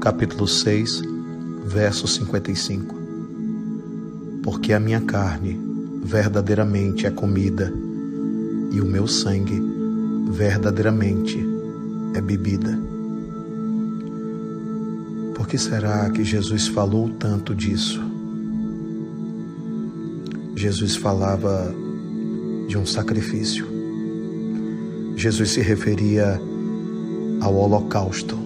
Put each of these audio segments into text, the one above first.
capítulo 6, verso 55. Porque a minha carne verdadeiramente é comida e o meu sangue verdadeiramente é bebida. Por que será que Jesus falou tanto disso? Jesus falava de um sacrifício. Jesus se referia ao holocausto,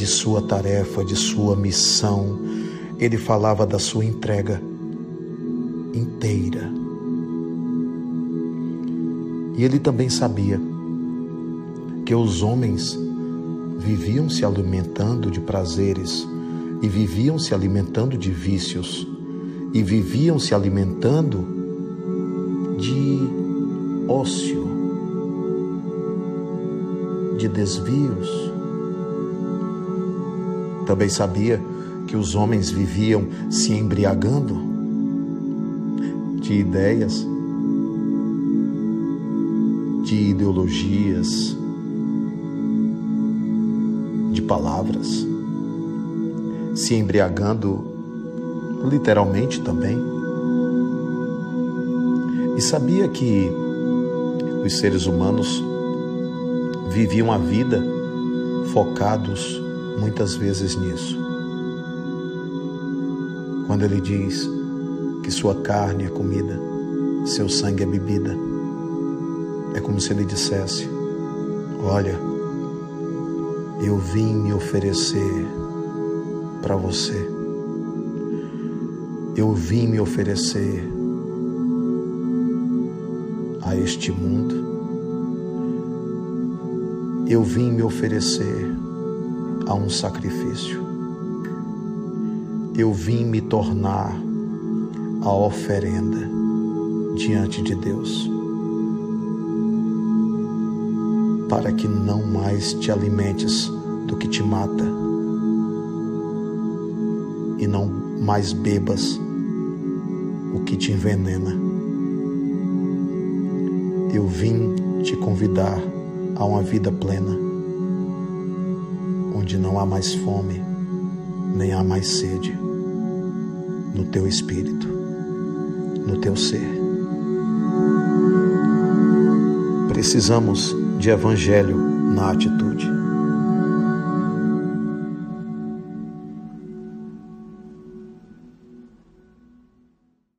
de sua tarefa, de sua missão. Ele falava da sua entrega inteira. E ele também sabia que os homens viviam se alimentando de prazeres e viviam se alimentando de vícios e viviam se alimentando de ócio, de desvios. Também sabia que os homens viviam se embriagando de ideias, de ideologias, de palavras, se embriagando literalmente também. E sabia que os seres humanos viviam a vida focados muitas vezes nisso. Quando ele diz que sua carne é comida, seu sangue é bebida, é como se ele dissesse: Olha, eu vim me oferecer para você. Eu vim me oferecer a este mundo. Eu vim me oferecer a um sacrifício. Eu vim me tornar a oferenda diante de Deus. para que não mais te alimentes do que te mata e não mais bebas o que te envenena. Eu vim te convidar a uma vida plena, onde não há mais fome, nem há mais sede no teu espírito, no teu ser. Precisamos de evangelho na atitude.